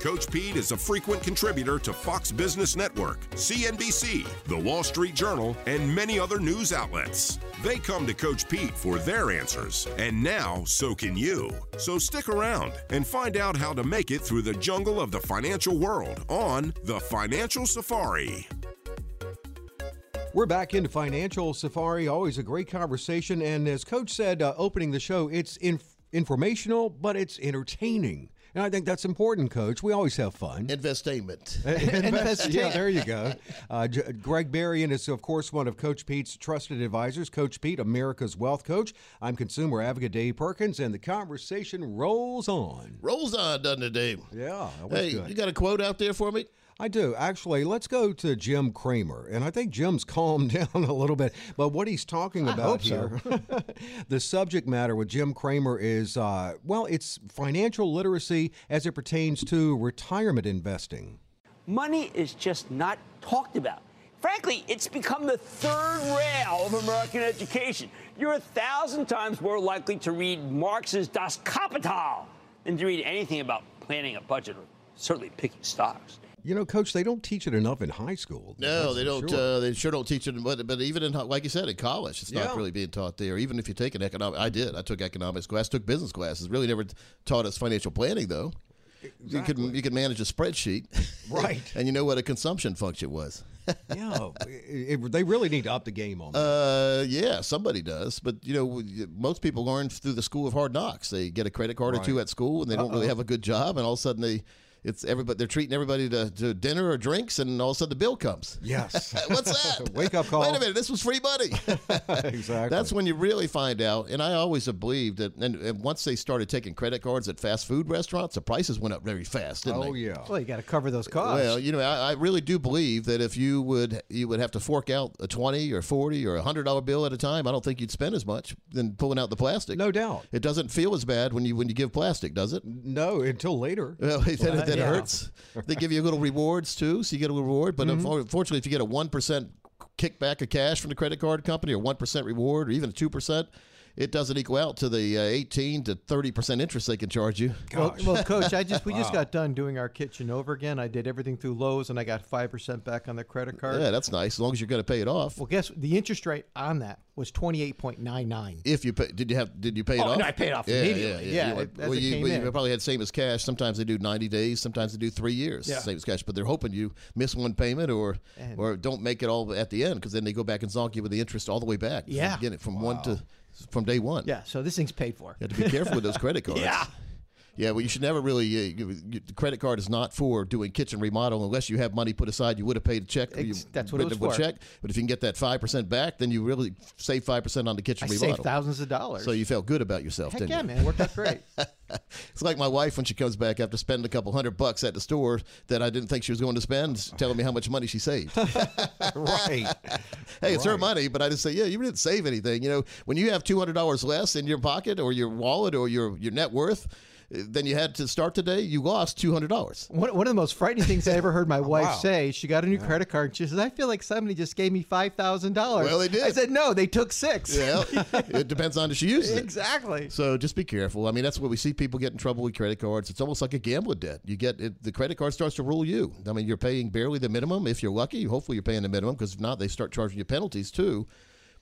Coach Pete is a frequent contributor to Fox Business Network, CNBC, The Wall Street Journal, and many other news outlets. They come to Coach Pete for their answers, and now so can you. So stick around and find out how to make it through the jungle of the financial world on The Financial Safari. We're back into Financial Safari. Always a great conversation. And as Coach said, uh, opening the show, it's inf- informational, but it's entertaining. And I think that's important, Coach. We always have fun. Investainment. Invest- yeah, there you go. Uh, J- Gregg Berrian is, of course, one of Coach Pete's trusted advisors. Coach Pete, America's Wealth Coach. I'm consumer advocate Dave Perkins, and the conversation rolls on. Rolls on, doesn't it, Dave? Yeah, that was Hey, good. you got a quote out there for me? I do. Actually, let's go to Jim Cramer. And I think Jim's calmed down a little bit. But what he's talking about hope so. here, the subject matter with Jim Cramer is, uh, well, it's financial literacy as it pertains to retirement investing. money is just not talked about. Frankly, it's become the third rail of American education. You're a thousand times more likely to read Marx's Das Kapital than to read anything about planning a budget or certainly picking stocks. You know, Coach, they don't teach it enough in high school. No, they don't. sure. Uh, they sure don't teach it. But, but even in, like you said, in college, it's Yeah. not really being taught there. Even if you take an economic, I did. I took economics class, took business classes. Really never taught us financial planning, though. You could you could manage a spreadsheet, Right. and you know what a consumption function was. yeah, it- it- they really need to up the game on that. Uh, yeah, somebody does, but you know, most people learn through the school of hard knocks. They get a credit card or two at school, and they don't really have a good job, and all of a sudden they, it's everybody. They're treating everybody to, to dinner or drinks, and all of a sudden the bill comes. yes. What's that? Wake up call. Wait a minute, this was free money. exactly. That's when you really find out. And I always have believed that. And, and once they started taking credit cards at fast food restaurants, the prices went up very fast. Didn't they? Oh, they? yeah. Well, you got to cover those costs. Well, you know, I, I really do believe that if you would you would have to fork out a twenty or forty or a hundred dollar bill at a time, I don't think you'd spend as much than pulling out the plastic. No doubt. It doesn't feel as bad when you when you give plastic, does it? No, until later. Well, then, it- yeah. hurts. They give you little rewards too, so you get a reward. But mm-hmm. unfor- unfortunately, if you get a one percent kickback of cash from the credit card company, or one percent reward, or even a two percent, it doesn't equal out to the uh, eighteen to thirty percent interest they can charge you. Well, well, coach, I just we just got done doing our kitchen over again. I did everything through Lowe's, and I got five percent back on the credit card. Yeah, that's nice as long as you're going to pay it off. Well, guess the interest rate on that was twenty eight point nine nine. If you pay, did you have did you pay it Oh, off? no, I paid it off yeah, immediately. Yeah, Yeah, You- as well, you, well, you in. probably had same as cash. Sometimes they do ninety days. Sometimes they do three years. Yeah. Same as cash, but they're hoping you miss one payment or And- or don't make it all at the end because then they go back and zonk you with the interest all the way back. Yeah. get it from one to from day one. Yeah, so this thing's paid for. You have to be careful with those credit cards. Yeah. Yeah, well, you should never really. Uh, the credit card is not for doing kitchen remodel unless you have money put aside. You would have paid a check. You that's what it was for. check. But if you can get that five percent back, then you really save five percent on the kitchen I remodel. saved thousands of dollars. So you felt good about yourself, Heck didn't yeah, you? man, it worked out great. It's like my wife when she comes back after spending a couple hundred bucks at the store that I didn't think she was going to spend, telling me how much money she saved. right. hey, it's her money, but I just say, yeah, you didn't save anything. You know, when you have two hundred dollars less in your pocket or your wallet or your your net worth than you had to start today, you lost two hundred dollars. One, one of the most frightening things I ever heard my oh, wife Wow. say, she got a new credit card. And She says, I feel like somebody just gave me $5,000. Well, they did. I said, no, they took six. Yeah, it depends on how she uses it. exactly. So just be careful. I mean, that's what we see people get in trouble with credit cards. It's almost like a gambling debt. You get it, the credit card starts to rule you. I mean, you're paying barely the minimum if you're lucky. Hopefully, you're paying the minimum because if not, they start charging you penalties too.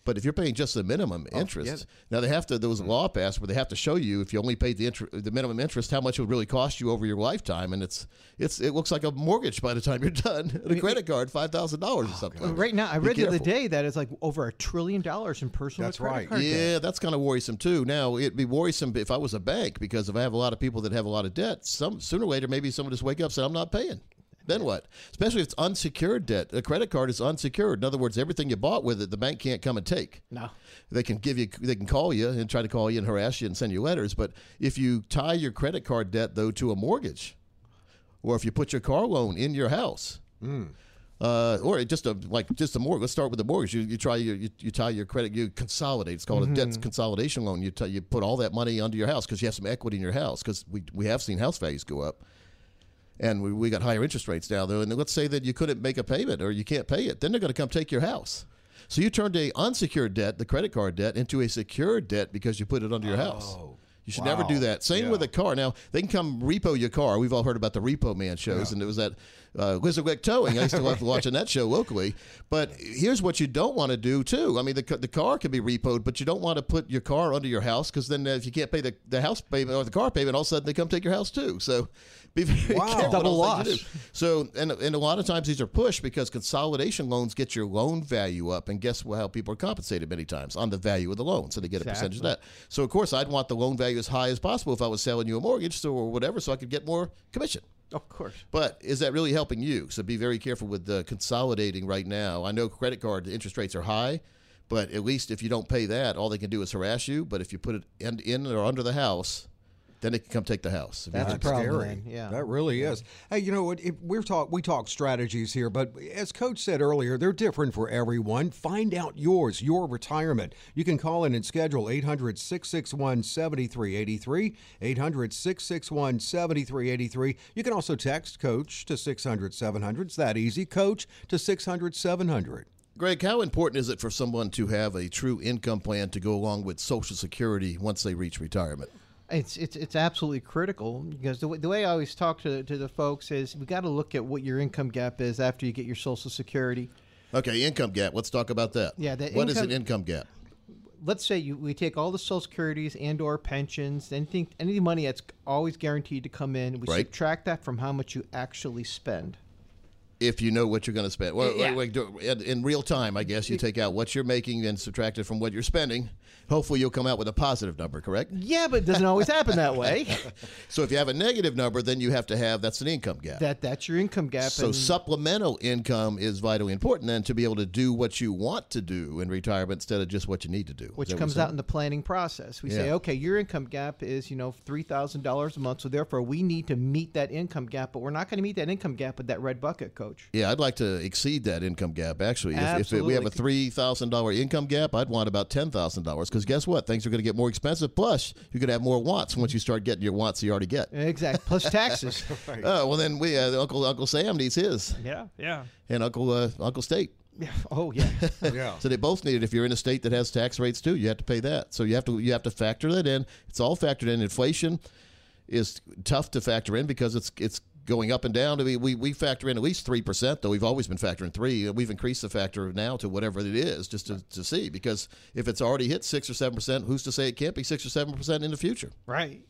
But if you're paying just the minimum oh, interest, now they have to. There was a mm-hmm. law passed where they have to show you if you only paid the inter- the minimum interest, how much it would really cost you over your lifetime, and it's it's it looks like a mortgage by the time you're done. a credit card, five thousand dollars or oh, something. Right now, I read the other day that it's like over a trillion dollars in personal That's credit right. card debt. Yeah, that's kind of worrisome too. Now it'd be worrisome if I was a bank because if I have a lot of people that have a lot of debt, some sooner or later maybe someone just wake up and say I'm not paying. Then what? Especially if it's unsecured debt. A credit card is unsecured. In other words, everything you bought with it, the bank can't come and take. No. They can give you, they can call you and try to call you and harass you and send you letters. But if you tie your credit card debt though to a mortgage, or if you put your car loan in your house. Uh, or just a like just a mortgage. Let's start with the mortgage. You, you try your you, you tie your credit. You consolidate. It's called a debt consolidation loan. You t- you put all that money under your house because you have some equity in your house because we we have seen house values go up, and we, we got higher interest rates now though. And let's say that you couldn't make a payment or you can't pay it, then they're going to come take your house. So you turned a unsecured debt, the credit card debt, into a secured debt because you put it under your house. You should never do that. Same Yeah. with a car. Now they can come repo your car. We've all heard about the Repo Man shows, and it was that uh, Lizard Lick Towing. I used to love watching that show locally. But here's what you don't want to do too. I mean, the the car can be repoed, but you don't want to put your car under your house because then if you can't pay the, the house payment or the car payment, all of a sudden they come take your house too. So be very Wow. careful. Double on things loss. you. So and and a lot of times these are pushed because consolidation loans get your loan value up, and guess how people are compensated many times on the value of the loan, so they get a percentage of that. So of course I'd want the loan value as high as possible if I was selling you a mortgage so, or whatever, so I could get more commission. Of course. But is that really helping you? So be very careful with the consolidating right now. I know credit card the interest rates are high, but at least if you don't pay that, all they can do is harass you. But if you put it in, in or under the house, then they can come take the house. That's a That's problem, scary. Yeah. that really is. Hey, you know what? If we're talk we talk strategies here, but as Coach said earlier, they're different for everyone. Find out yours, your retirement. You can call in and schedule 800 661 7383. 800 661 7383. You can also text Coach to 600 700. It's that easy. Coach to 600 700. Gregg, how important is it for someone to have a true income plan to go along with Social Security once they reach retirement? It's it's it's absolutely critical because the way, the way I always talk to to the folks is we got to look at what your income gap is after you get your Social Security. Okay, income gap. Let's talk about that. Yeah, the What is an income- income gap? Let's say you we take all the Social Securities and or pensions, anything any money that's always guaranteed to come in, we Right. subtract that from how much you actually spend. If you know what you're going to spend. Well, Yeah. in- real time, I guess you take out what you're making and subtract it from what you're spending. Hopefully, you'll come out with a positive number, correct? Yeah, but it doesn't always happen that way. So if you have a negative number, then you have to have that's an income gap. That that's your income gap. so supplemental income is vitally important then to be able to do what you want to do in retirement instead of just what you need to do. Which comes out in the planning process. We say, okay, your income gap is you know three thousand dollars a month, so therefore we need to meet that income gap, but we're not going to meet that income gap with that red bucket, coach. Yeah, I'd like to exceed that income gap. Actually, if, if we have a three thousand dollar income gap, I'd want about ten thousand dollars. Because guess what? Things are going to get more expensive. Plus, you're going to have more wants once you start getting your wants you already get. Exactly. Plus taxes. Oh well, then we uh, Uncle Uncle Sam needs his, yeah, yeah, and Uncle uh, Uncle State. yeah. Oh yeah. Yeah. So they both need it. If you're in a state that has tax rates too, you have to pay that. So you have to you have to factor that in. It's all factored in. Inflation is tough to factor in because it's it's going up and down. I mean, we we factor in at least three percent, though we've always been factoring three. We've increased the factor now to whatever it is, just to, to see. Because if it's already hit six or seven percent, who's to say it can't be six or seven percent in the future? right.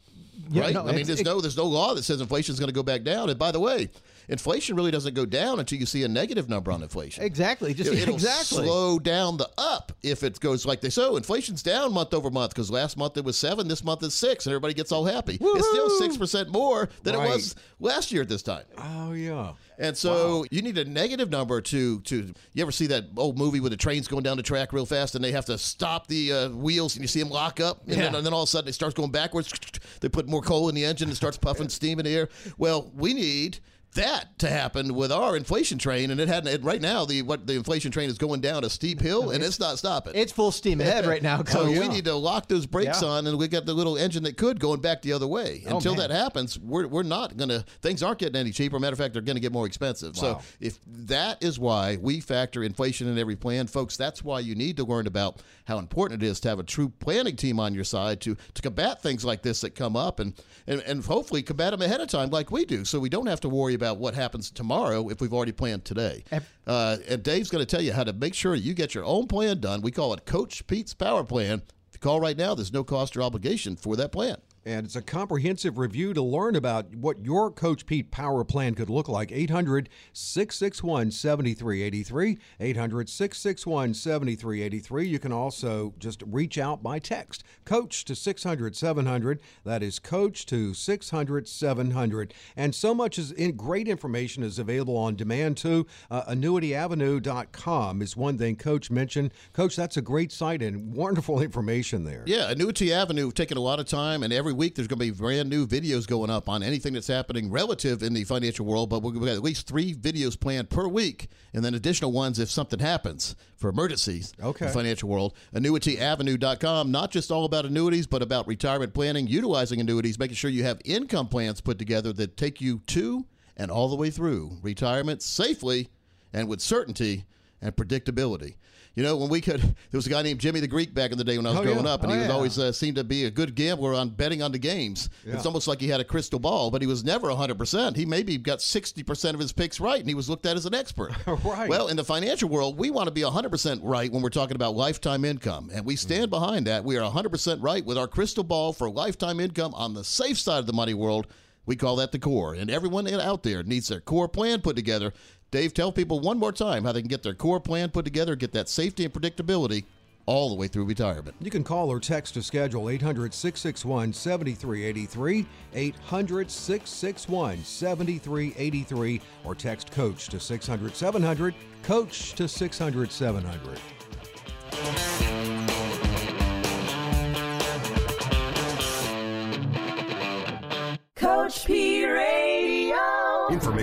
right? no, I mean, there's it- no there's no law that says inflation is going to go back down. And by the way, inflation really doesn't go down until you see a negative number on inflation. Exactly. Just It- It'll exactly. slow down the up if it goes like they. Oh, inflation's down month over month because last month it was seven, this month is six, and everybody gets all happy. It's still six percent more than it was last year at this time. Oh yeah. And so you need a negative number to to. You ever see that old movie where the train's going down the track real fast and they have to stop the uh, wheels and you see them lock up and, then, and then all of a sudden it starts going backwards. They put more coal in the engine and starts puffing steam in the air. Well, we need that to happen with our inflation train, and it hadn't. It, right now, the what the inflation train is going down a steep hill and it's not stopping. It's full steam ahead right now, So we need to lock those brakes Yeah. on, and we got the little engine that could going back the other way. Oh, Until man. that happens, we're, we're not gonna. Things aren't getting any cheaper. Matter of fact, they're going to get more expensive. So if that is why we factor inflation in every plan, folks, that's why you need to learn about how important it is to have a true planning team on your side to to combat things like this that come up, and and, and hopefully combat them ahead of time like we do, so we don't have to worry about what happens tomorrow if we've already planned today. Uh, and Dave's going to tell you how to make sure you get your own plan done. We call it Coach Pete's Power Plan. If you call right now, there's no cost or obligation for that plan. And it's a comprehensive review to learn about what your Coach Pete power plan could look like. 800 661 7383. 800 661 7383. You can also just reach out by text. Coach to 600 700. That is Coach to 600 700. And so much is in great information is available on demand too. Uh, AnnuityAvenue.com is one thing Coach mentioned. Coach, that's a great site and wonderful information there. Yeah, Annuity Avenue, taking a lot of time, and every week there's going to be brand new videos going up on anything that's happening relative in the financial world. But we've got at least three videos planned per week, and then additional ones if something happens for emergencies Okay. in the financial world. AnnuityAvenue.com, not just all about annuities, but about retirement planning, utilizing annuities, making sure you have income plans put together that take you to and all the way through retirement safely and with certainty and predictability. You know, when we could, there was a guy named Jimmy the Greek back in the day when I was Oh, growing yeah. up, and Oh, he was yeah. always uh, seemed to be a good gambler on betting on the games. It's almost like he had a crystal ball, but he was never 100%. He maybe got 60% of his picks right, and he was looked at as an expert. Right. Well, in the financial world, we want to be 100% right when we're talking about lifetime income, and we stand behind that. We are 100% right with our crystal ball for lifetime income on the safe side of the money world. We call that the core, and everyone out there needs their core plan put together. Dave, tell people one more time how they can get their core plan put together, get that safety and predictability all the way through retirement. You can call or text to schedule 800 661 7383, 800 661 7383, or text coach to 600 700, coach to 600 700.